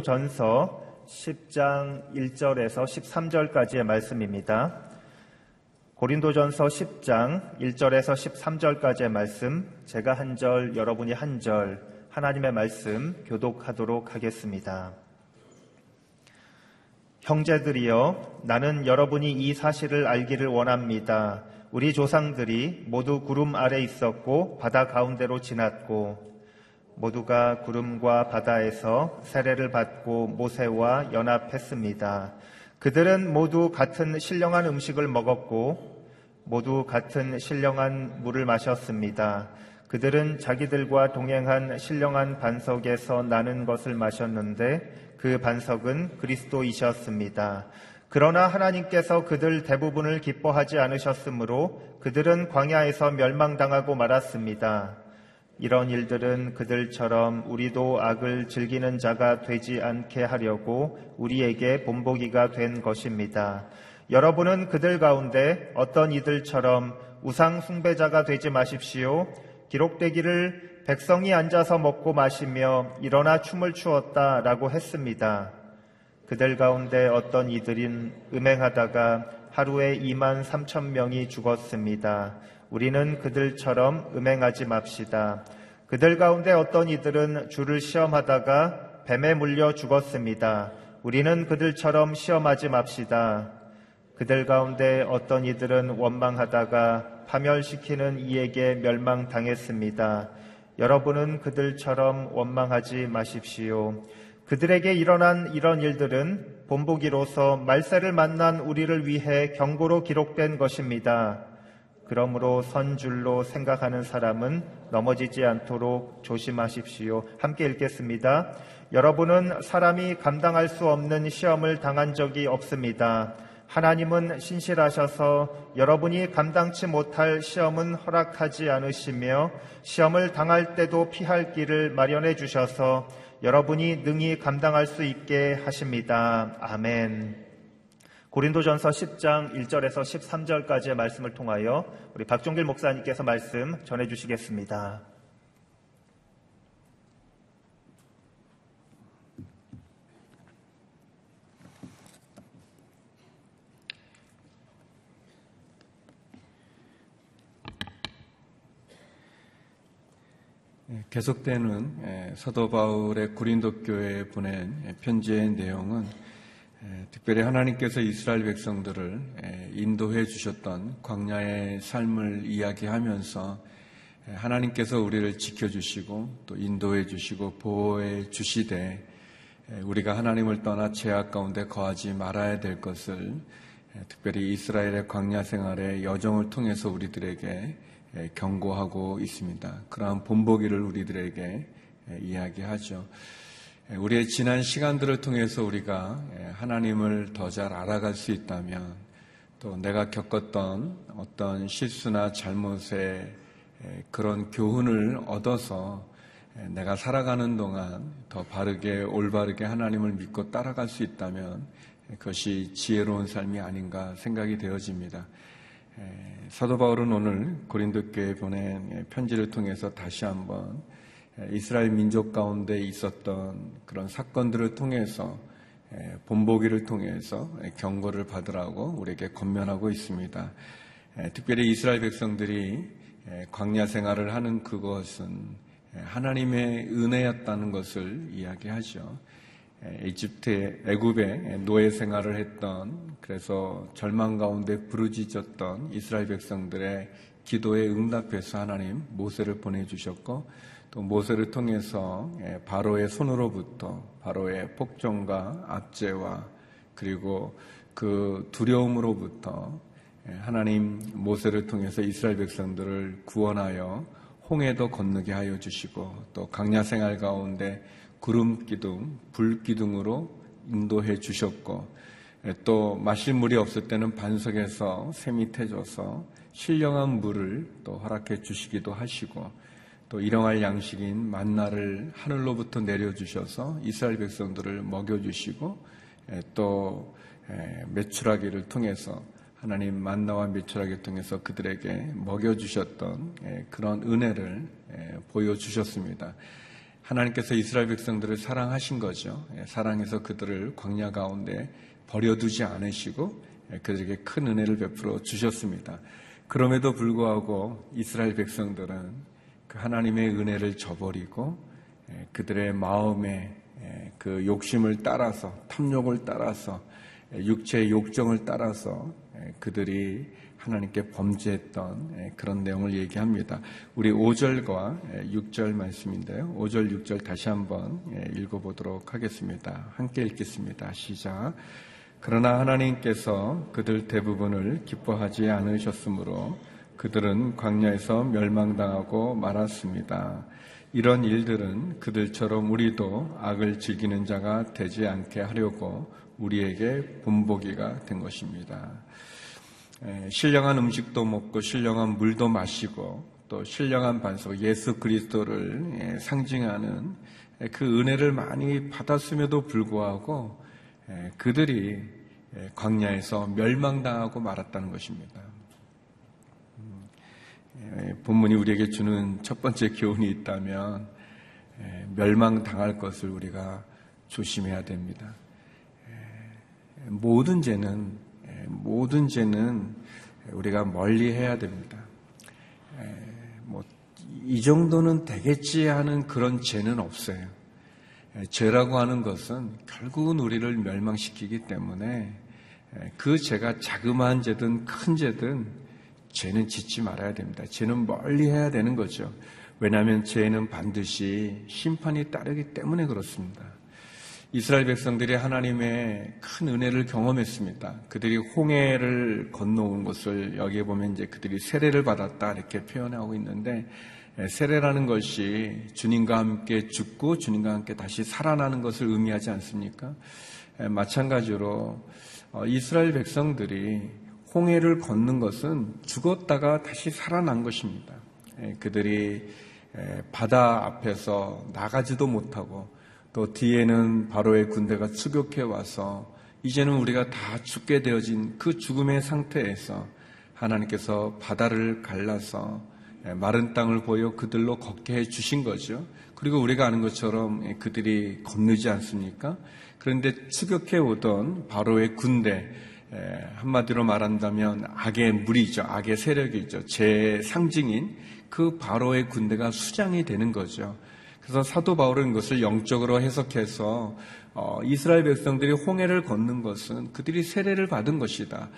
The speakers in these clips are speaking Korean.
고린도전서 10장 1절에서 13절까지의 말씀입니다. 고린도전서 10장 1절에서 13절까지의 말씀, 제가 한 절, 여러분이 한 절, 하나님의 말씀 교독하도록 하겠습니다. 형제들이여, 나는 여러분이 이 사실을 알기를 원합니다. 우리 조상들이 모두 구름 아래 있었고 바다 가운데로 지났고 모두가 구름과 바다에서 세례를 받고 모세와 연합했습니다. 그들은 모두 같은 신령한 음식을 먹었고 모두 같은 신령한 물을 마셨습니다. 그들은 자기들과 동행한 신령한 반석에서 나는 것을 마셨는데 그 반석은 그리스도이셨습니다. 그러나 하나님께서 그들 대부분을 기뻐하지 않으셨으므로 그들은 광야에서 멸망당하고 말았습니다. 이런 일들은 그들처럼 우리도 악을 즐기는 자가 되지 않게 하려고 우리에게 본보기가 된 것입니다. 여러분은 그들 가운데 어떤 이들처럼 우상 숭배자가 되지 마십시오. 기록되기를 백성이 앉아서 먹고 마시며 일어나 춤을 추었다 라고 했습니다. 그들 가운데 어떤 이들인 음행하다가 하루에 2만 3천 명이 죽었습니다. 우리는 그들처럼 음행하지 맙시다. 그들 가운데 어떤 이들은 주를 시험하다가 뱀에 물려 죽었습니다. 우리는 그들처럼 시험하지 맙시다. 그들 가운데 어떤 이들은 원망하다가 파멸시키는 이에게 멸망당했습니다. 여러분은 그들처럼 원망하지 마십시오. 그들에게 일어난 이런 일들은 본보기로서 말세를 만난 우리를 위해 경고로 기록된 것입니다. 그러므로 선줄로 생각하는 사람은 넘어지지 않도록 조심하십시오. 함께 읽겠습니다. 여러분은 사람이 감당할 수 없는 시험을 당한 적이 없습니다. 하나님은 신실하셔서 여러분이 감당치 못할 시험은 허락하지 않으시며 시험을 당할 때도 피할 길을 마련해 주셔서 여러분이 능히 감당할 수 있게 하십니다. 아멘. 고린도전서 10장 1절에서 13절까지의 말씀을 통하여 우리 박종길 목사님께서 말씀 전해 주시겠습니다. 예, 계속되는 예, 사도 바울의 고린도 교회에 보낸 편지의 내용은 특별히 하나님께서 이스라엘 백성들을 인도해 주셨던 광야의 삶을 이야기하면서 하나님께서 우리를 지켜주시고 또 인도해 주시고 보호해 주시되 우리가 하나님을 떠나 죄악 가운데 거하지 말아야 될 것을 특별히 이스라엘의 광야 생활의 여정을 통해서 우리들에게 경고하고 있습니다. 그러한 본보기를 우리들에게 이야기하죠. 예, 우리의 지난 시간들을 통해서 우리가 예, 하나님을 더 잘 알아갈 수 있다면 또 내가 겪었던 어떤 실수나 잘못의 예, 그런 교훈을 얻어서 내가 살아가는 동안 더 바르게 올바르게 하나님을 믿고 따라갈 수 있다면 그것이 지혜로운 삶이 아닌가 생각이 되어집니다. 사도 바울은 오늘 고린도 교회에 보낸 편지를 통해서 다시 한번 이스라엘 민족 가운데 있었던 그런 사건들을 통해서 본보기를 통해서 경고를 받으라고 우리에게 권면하고 있습니다. 특별히 이스라엘 백성들이 광야 생활을 하는 그것은 하나님의 은혜였다는 것을 이야기하죠. 이집트의 애굽에 노예 생활을 했던 그래서 절망 가운데 부르짖었던 이스라엘 백성들의 기도에 응답해서 하나님 모세를 보내주셨고 또 모세를 통해서 예, 바로의 손으로부터 바로의 폭정과 압제와 그리고 그 두려움으로부터 예, 하나님 모세를 통해서 이스라엘 백성들을 구원하여 홍해도 건너게 하여 주시고 또 강야 생활 가운데 구름 기둥, 불 기둥으로 인도해 주셨고 예, 또 마실 물이 없을 때는 반석에서 샘이 태져서 신령한 물을 또 허락해 주시기도 하시고 또 일용할 양식인 만나를 하늘로부터 내려주셔서 이스라엘 백성들을 먹여주시고 또 매출하기를 통해서 하나님 만나와 매출하기를 통해서 그들에게 먹여주셨던 그런 은혜를 보여주셨습니다. 하나님께서 이스라엘 백성들을 사랑하신 거죠. 예, 사랑해서 그들을 광야 가운데 버려두지 않으시고 예, 그들에게 큰 은혜를 베풀어 주셨습니다. 그럼에도 불구하고 이스라엘 백성들은 그 하나님의 은혜를 저버리고 예, 그들의 마음에 그 욕심을 따라서 탐욕을 따라서 육체의 욕정을 따라서 그들이 하나님께 범죄했던 예, 그런 내용을 얘기합니다. 우리 5절과 6절 예, 말씀인데요. 5절, 6절 다시 한번 예, 읽어보도록 하겠습니다. 함께 읽겠습니다. 시작. 그러나 하나님께서 그들 대부분을 기뻐하지 않으셨으므로 그들은 광야에서 멸망당하고 말았습니다. 이런 일들은 그들처럼 우리도 악을 즐기는 자가 되지 않게 하려고 우리에게 본보기가 된 것입니다. 신령한 음식도 먹고 신령한 물도 마시고 또 신령한 반석 예수 그리스도를 상징하는 그 은혜를 많이 받았음에도 불구하고 그들이 광야에서 멸망당하고 말았다는 것입니다. 음, 본문이 우리에게 주는 첫 번째 교훈이 있다면 멸망당할 것을 우리가 조심해야 됩니다. 모든 죄는 모든 죄는 우리가 멀리 해야 됩니다. 뭐, 이 정도는 되겠지 하는 그런 죄는 없어요. 죄라고 하는 것은 결국은 우리를 멸망시키기 때문에 그 죄가 자그마한 죄든 큰 죄든 죄는 짓지 말아야 됩니다. 죄는 멀리 해야 되는 거죠. 왜냐하면 죄는 반드시 심판이 따르기 때문에 그렇습니다. 이스라엘 백성들이 하나님의 큰 은혜를 경험했습니다. 그들이 홍해를 건너온 것을 여기에 보면 이제 그들이 세례를 받았다 이렇게 표현하고 있는데 예, 세례라는 것이 주님과 함께 죽고 주님과 함께 다시 살아나는 것을 의미하지 않습니까? 예, 마찬가지로 어, 이스라엘 백성들이 홍해를 걷는 것은 죽었다가 다시 살아난 것입니다. 예, 그들이 바다 앞에서 나가지도 못하고 또 뒤에는 바로의 군대가 추격해 와서 이제는 우리가 다 죽게 되어진 그 죽음의 상태에서 하나님께서 바다를 갈라서 마른 땅을 보여 그들로 걷게 해 주신 거죠. 그리고 우리가 아는 것처럼 그들이 건너지 않습니까? 그런데 추격해 오던 바로의 군대, 한마디로 말한다면 악의 무리죠. 악의 세력이죠. 제 상징인 그 바로의 군대가 수장이 되는 거죠. 그래서 사도 바울은 것을 영적으로 해석해서 어, 이스라엘 백성들이 홍해를 걷는 것은 그들이 세례를 받은 것이다.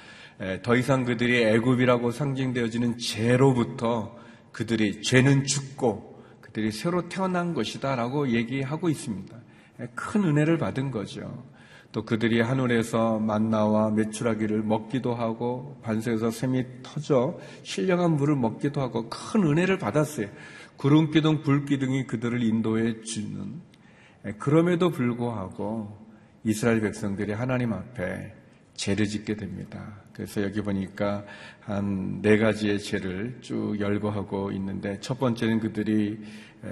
에, 더 이상 그들이 애굽이라고 상징되어지는 죄로부터 그들이 죄는 죽고 그들이 새로 태어난 것이다라고 얘기하고 있습니다. 에, 큰 은혜를 받은 거죠. 또 그들이 하늘에서 만나와 메추라기를 먹기도 하고 반석에서 샘이 터져 신령한 물을 먹기도 하고 큰 은혜를 받았어요. 구름 기둥, 불 기둥이 그들을 인도해 주는 그럼에도 불구하고 이스라엘 백성들이 하나님 앞에 죄를 짓게 됩니다. 그래서 여기 보니까 한 네 가지의 죄를 쭉 열거하고 있는데 첫 번째는 그들이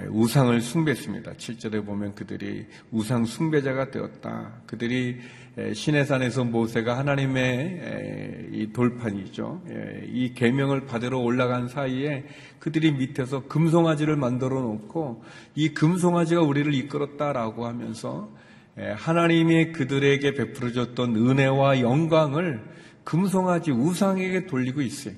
우상을 숭배했습니다. 7절에 보면 그들이 우상 숭배자가 되었다. 그들이 시내산에서 모세가 하나님의 이 돌판이죠. 이 계명을 받으러 올라간 사이에 그들이 밑에서 금송아지를 만들어 놓고 이 금송아지가 우리를 이끌었다라고 하면서 하나님이 그들에게 베풀어줬던 은혜와 영광을 금송아지 우상에게 돌리고 있어요.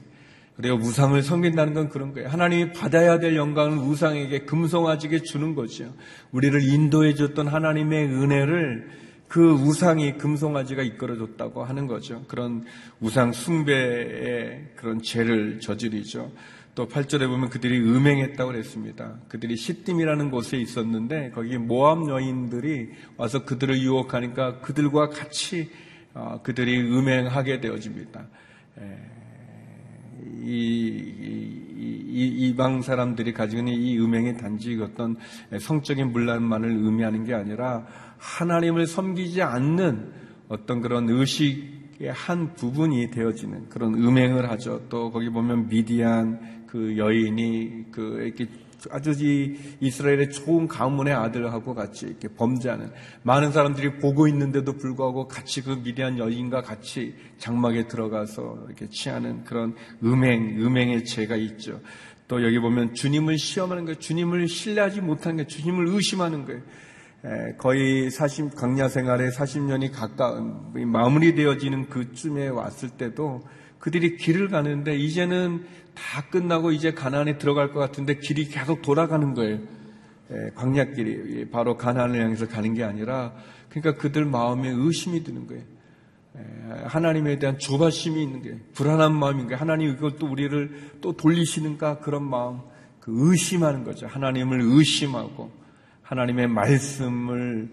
그래요. 우상을 섬긴다는 건 그런 거예요. 하나님이 받아야 될 영광을 우상에게 금송아지게 주는 거죠. 우리를 인도해 줬던 하나님의 은혜를 그 우상이 금송아지가 이끌어 줬다고 하는 거죠. 그런 우상 숭배의 그런 죄를 저지르죠. 또 8절에 보면 그들이 음행했다고 그랬습니다. 그들이 시딤이라는 곳에 있었는데 거기 모함 여인들이 와서 그들을 유혹하니까 그들과 같이 어, 그들이 음행하게 되어집니다. 이, 이, 이 방 사람들이 가지고 있는 이 음행의 단지 어떤 성적인 문란만을 의미하는 게 아니라 하나님을 섬기지 않는 어떤 그런 의식의 한 부분이 되어지는 그런 음행을 하죠. 또 거기 보면 미디안 그 여인이 그 이렇게 아주 이 이스라엘의 좋은 가문의 아들하고 같이 이렇게 범죄하는 많은 사람들이 보고 있는데도 불구하고 같이 그 미디안 여인과 같이 장막에 들어가서 이렇게 취하는 그런 음행, 음행의 죄가 있죠. 또 여기 보면 주님을 시험하는 거예요. 주님을 신뢰하지 못하는 거예요. 주님을 의심하는 거예요. 거의 40, 강야 생활에 40년이 가까운, 마무리되어지는 그쯤에 왔을 때도 그들이 길을 가는데 이제는 다 끝나고 이제 가나안에 들어갈 것 같은데 길이 계속 돌아가는 거예요. 광야길이 바로 가나안을 향해서 가는 게 아니라 그러니까 그들 마음에 의심이 드는 거예요. 하나님에 대한 조바심이 있는 게 불안한 마음인 게 하나님 이걸 또 우리를 또 돌리시는가 그런 마음 그 의심하는 거죠. 하나님을 의심하고 하나님의 말씀을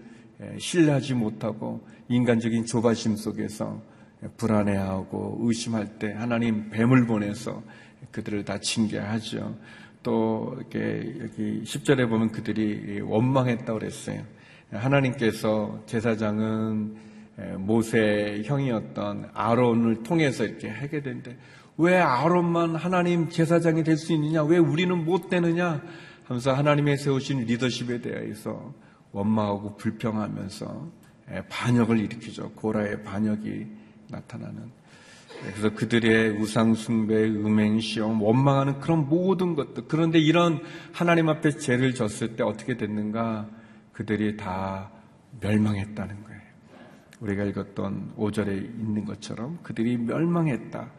신뢰하지 못하고 인간적인 조바심 속에서 불안해하고 의심할 때 하나님 뱀을 보내서 그들을 다 징계하죠. 또 이렇게 여기 10절에 보면 그들이 원망했다고 그랬어요. 하나님께서 제사장은 모세의 형이었던 아론을 통해서 이렇게 하게 되는데 왜 아론만 하나님 제사장이 될 수 있느냐? 왜 우리는 못 되느냐? 하면서 하나님의 세우신 리더십에 대해서 원망하고 불평하면서 반역을 일으키죠. 고라의 반역이 나타나는. 그래서 그들의 우상숭배, 음행, 시험, 원망하는 그런 모든 것들. 그런데 이런 하나님 앞에 죄를 졌을 때 어떻게 됐는가? 그들이 다 멸망했다는 거예요. 우리가 읽었던 5절에 있는 것처럼 그들이 멸망했다.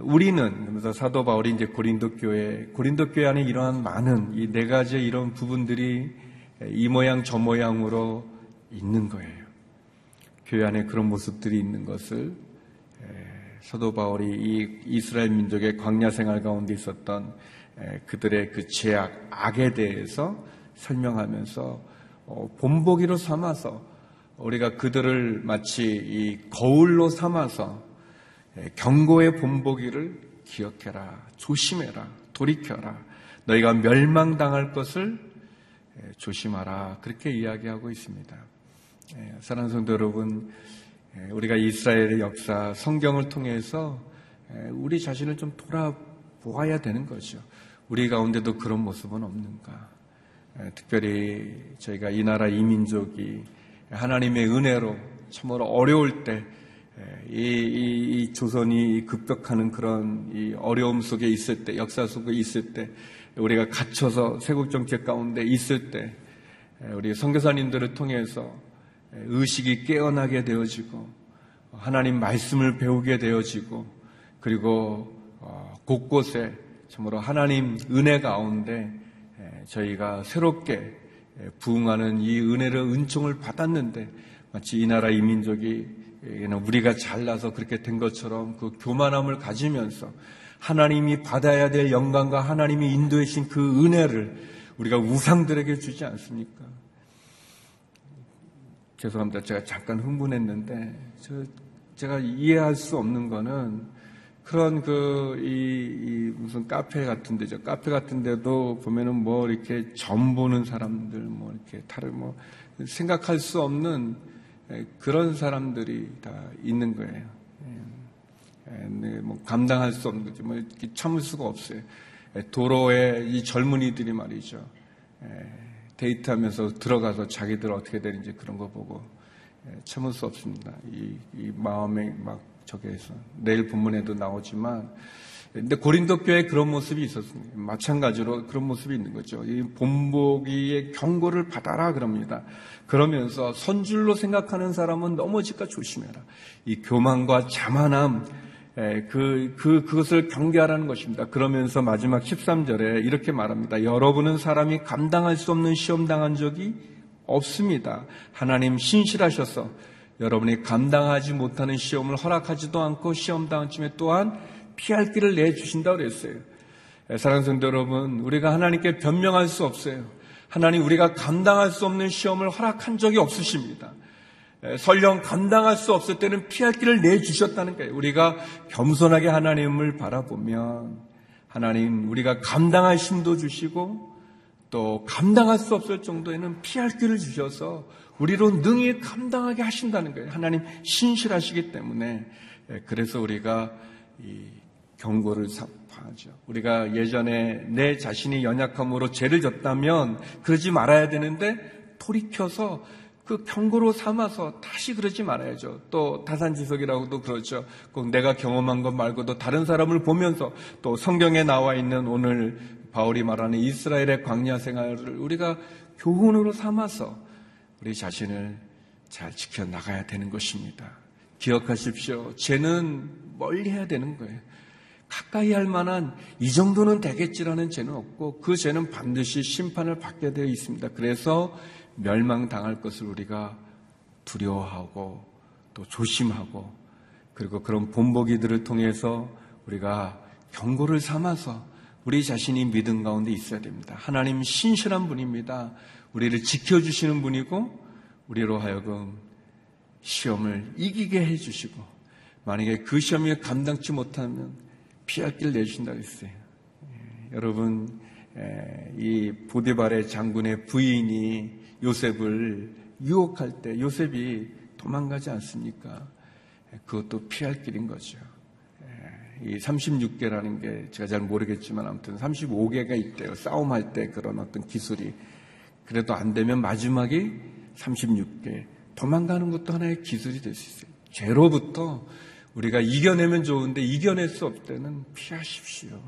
우리는 그러면서 사도 바울이 이제 고린도 교회 고린도 교회 안에 이러한 많은 이 네 가지의 이런 부분들이 이 모양 저 모양으로 있는 거예요. 교회 안에 그런 모습들이 있는 것을 사도 바울이 이 이스라엘 민족의 광야 생활 가운데 있었던 그들의 그 죄악, 악에 대해서 설명하면서 어, 본보기로 삼아서 우리가 그들을 마치 이 거울로 삼아서 경고의 본보기를 기억해라, 조심해라, 돌이켜라. 너희가 멸망당할 것을 조심하라. 그렇게 이야기하고 있습니다. 사랑하는 성도 여러분, 우리가 이스라엘의 역사, 성경을 통해서 우리 자신을 좀 돌아보아야 되는 거죠. 우리 가운데도 그런 모습은 없는가? 특별히 저희가 이 나라 이민족이 하나님의 은혜로 참으로 어려울 때, 이, 이, 이 조선이 급격하는 그런 이 어려움 속에 있을 때, 역사 속에 있을 때, 우리가 갇혀서 세국 정책 가운데 있을 때, 우리 선교사님들을 통해서 의식이 깨어나게 되어지고, 하나님 말씀을 배우게 되어지고, 그리고 어, 곳곳에 참으로 하나님 은혜 가운데 저희가 새롭게 부응하는 이 은혜를 은총을 받았는데 마치 이 나라 이민족이 우리가 잘나서 그렇게 된 것처럼 그 교만함을 가지면서 하나님이 받아야 될 영광과 하나님이 인도해 주신 그 은혜를 우리가 우상들에게 주지 않습니까? 죄송합니다. 제가 잠깐 흥분했는데 저, 제가 이해할 수 없는 거는 그런 그, 이, 이 무슨 카페 같은 데죠. 카페 같은 데도 보면은 뭐 이렇게 점 보는 사람들, 뭐 이렇게 다른 뭐 생각할 수 없는 그런 사람들이 다 있는 거예요. 예. 네, 뭐 감당할 수 없는 거죠. 뭐 참을 수가 없어요. 도로에 이 젊은이들이 말이죠. 데이트하면서 들어가서 자기들 어떻게 되는지 그런 거 보고 참을 수 없습니다. 이, 이 마음에 막 저기에서 내일 본문에도 나오지만 근데 고린도 교회에 그런 모습이 있었습니다. 마찬가지로 그런 모습이 있는 거죠. 이 본보기의 경고를 받아라 그럽니다. 그러면서 선줄로 생각하는 사람은 넘어질까 조심해라. 이 교만과 자만함 그, 그, 그것을 경계하라는 것입니다. 그러면서 마지막 13절에 이렇게 말합니다. 여러분은 사람이 감당할 수 없는 시험 당한 적이 없습니다. 하나님 신실하셔서 여러분이 감당하지 못하는 시험을 허락하지도 않고 시험 당한 쯤에 또한 피할 길을 내주신다고 그랬어요. 예, 사랑하는 성도 여러분, 우리가 하나님께 변명할 수 없어요. 하나님 우리가 감당할 수 없는 시험을 허락한 적이 없으십니다. 예, 설령 감당할 수 없을 때는 피할 길을 내주셨다는 거예요. 우리가 겸손하게 하나님을 바라보면 하나님 우리가 감당할 힘도 주시고 또 감당할 수 없을 정도에는 피할 길을 주셔서 우리로 능히 감당하게 하신다는 거예요. 하나님 신실하시기 때문에 예, 그래서 우리가 이 경고를 삽하죠. 우리가 예전에 내 자신이 연약함으로 죄를 졌다면 그러지 말아야 되는데 돌이켜서 그 경고로 삼아서 다시 그러지 말아야죠. 또 다산지석이라고도 그렇죠. 꼭 내가 경험한 것 말고도 다른 사람을 보면서 또 성경에 나와 있는 오늘 바울이 말하는 이스라엘의 광야 생활을 우리가 교훈으로 삼아서 우리 자신을 잘 지켜 나가야 되는 것입니다. 기억하십시오. 죄는 멀리 해야 되는 거예요. 가까이 할 만한 이 정도는 되겠지라는 죄는 없고 그 죄는 반드시 심판을 받게 되어 있습니다. 그래서 멸망당할 것을 우리가 두려워하고 또 조심하고 그리고 그런 본보기들을 통해서 우리가 경고를 삼아서 우리 자신이 믿음 가운데 있어야 됩니다. 하나님 신실한 분입니다. 우리를 지켜주시는 분이고 우리로 하여금 시험을 이기게 해주시고 만약에 그 시험이 감당치 못하면 피할 길을 내주신다고 했어요. 예, 여러분 이 보디발의 장군의 부인이 요셉을 유혹할 때 요셉이 도망가지 않습니까? 그것도 피할 길인 거죠. 이 36개라는 게 제가 잘 모르겠지만 아무튼 35개가 있대요. 싸움할 때 그런 어떤 기술이. 그래도 안 되면 마지막이 36개. 도망가는 것도 하나의 기술이 될 수 있어요. 죄로부터 우리가 이겨내면 좋은데 이겨낼 수 없을 때는 피하십시오.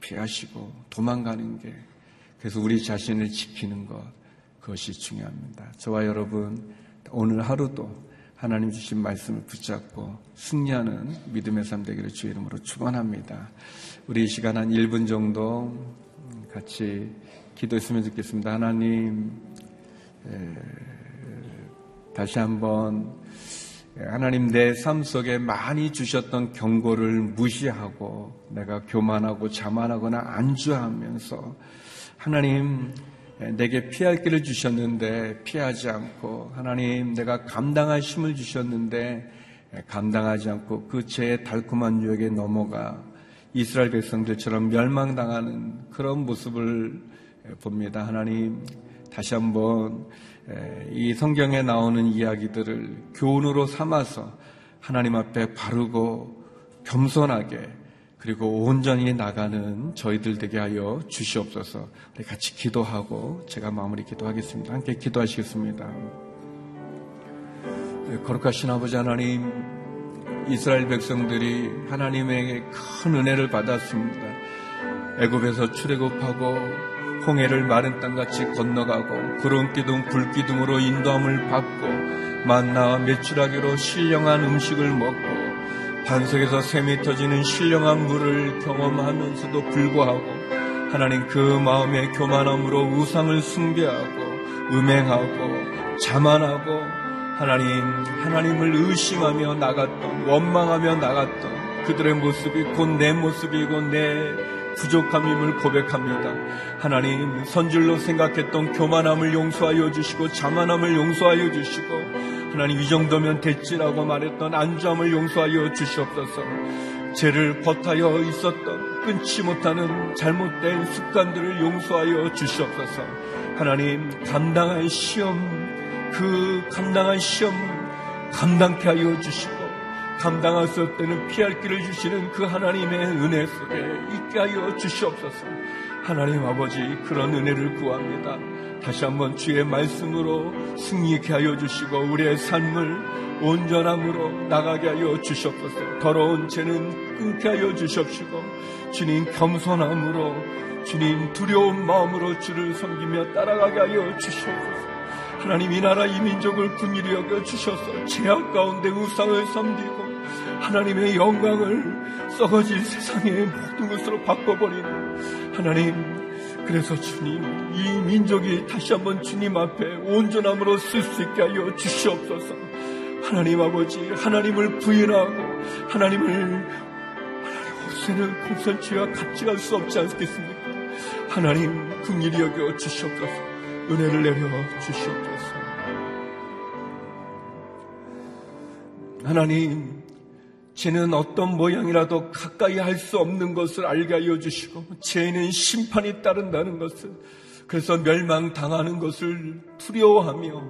피하시고 도망가는 게 그래서 우리 자신을 지키는 것 그것이 중요합니다. 저와 여러분 오늘 하루도 하나님 주신 말씀을 붙잡고 승리하는 믿음의 삶 되기를 주 이름으로 축원합니다. 우리 이 시간 한 1분 정도 같이 기도했으면 좋겠습니다. 하나님 다시 한번 하나님 내 삶 속에 많이 주셨던 경고를 무시하고 내가 교만하고 자만하거나 안주하면서 하나님 내게 피할 길을 주셨는데 피하지 않고 하나님 내가 감당할 힘을 주셨는데 감당하지 않고 그 죄의 달콤한 유혹에 넘어가 이스라엘 백성들처럼 멸망당하는 그런 모습을 봅니다. 하나님 다시 한번 이 성경에 나오는 이야기들을 교훈으로 삼아서 하나님 앞에 바르고 겸손하게 그리고 온전히 나가는 저희들 되게 하여 주시옵소서. 우리 같이 기도하고 제가 마무리 기도하겠습니다. 함께 기도하시겠습니다. 네, 거룩하신 아버지 하나님, 이스라엘 백성들이 하나님에게 큰 은혜를 받았습니다. 애굽에서 출애굽하고 홍해를 마른 땅같이 건너가고 구름 기둥 불 기둥으로 인도함을 받고 만나와 메추라기로 신령한 음식을 먹고 반석에서 샘이 터지는 신령한 물을 경험하면서도 불구하고 하나님 그 마음의 교만함으로 우상을 숭배하고 음행하고 자만하고 하나님 하나님을 의심하며 나갔던 원망하며 나갔던 그들의 모습이 곧 내 모습이고 내 부족함임을 고백합니다. 하나님 선질로 생각했던 교만함을 용서하여 주시고 자만함을 용서하여 주시고 하나님 이 정도면 됐지라고 말했던 안주함을 용서하여 주시옵소서. 죄를 버타여 있었던 끊지 못하는 잘못된 습관들을 용서하여 주시옵소서. 하나님 감당할 시험 그 감당한 시험 감당케 하여 주시고 감당할 수 없다는 피할 길을 주시는 그 하나님의 은혜 속에 있게 하여 주시옵소서. 하나님 아버지 그런 은혜를 구합니다. 다시 한번 주의 말씀으로 승리케 하여 주시고 우리의 삶을 온전함으로 나가게 하여 주시옵소서. 더러운 죄는 끊게 하여 주시옵시고 주님 겸손함으로 주님 두려운 마음으로 주를 섬기며 따라가게 하여 주시옵소서. 하나님 이 나라 이 민족을 군일히 여겨 주셔서 죄악 가운데 우상을 섬기고 하나님의 영광을 썩어질 세상의 모든 것으로 바꿔버리는 하나님 그래서 주님 이 민족이 다시 한번 주님 앞에 온전함으로 쓸 수 있게 하여 주시옵소서. 하나님 아버지 하나님을 부인하고 하나님을 하나님 없애는 공산치와 같이 갈 수 없지 않겠습니까? 하나님 긍일이 여겨 주시옵소서. 은혜를 내려 주시옵소서. 하나님 죄는 어떤 모양이라도 가까이 할 수 없는 것을 알게 하여 주시고 죄는 심판이 따른다는 것을 그래서 멸망 당하는 것을 두려워하며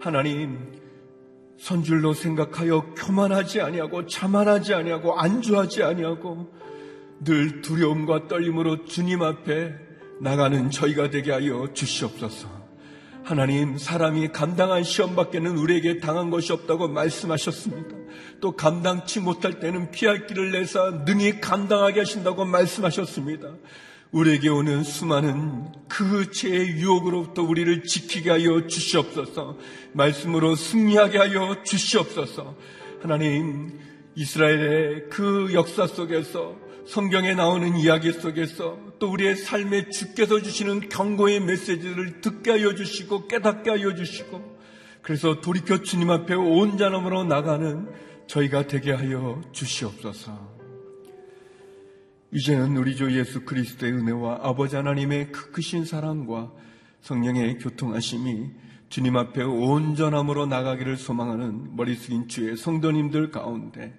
하나님 선줄로 생각하여 교만하지 아니하고 자만하지 아니하고 안주하지 아니하고 늘 두려움과 떨림으로 주님 앞에 나가는 저희가 되게 하여 주시옵소서. 하나님, 사람이 감당한 시험밖에는 우리에게 당한 것이 없다고 말씀하셨습니다. 또 감당치 못할 때는 피할 길을 내사 능히 감당하게 하신다고 말씀하셨습니다. 우리에게 오는 수많은 그 죄의 유혹으로부터 우리를 지키게 하여 주시옵소서. 말씀으로 승리하게 하여 주시옵소서. 하나님, 이스라엘의 그 역사 속에서 성경에 나오는 이야기 속에서 또 우리의 삶에 주께서 주시는 경고의 메시지를 듣게 하여 주시고 깨닫게 하여 주시고 그래서 돌이켜 주님 앞에 온전함으로 나가는 저희가 되게 하여 주시옵소서. 이제는 우리 주 예수 그리스도의 은혜와 아버지 하나님의 그 크신 사랑과 성령의 교통하심이 주님 앞에 온전함으로 나가기를 소망하는 머리 숙인 주의 성도님들 가운데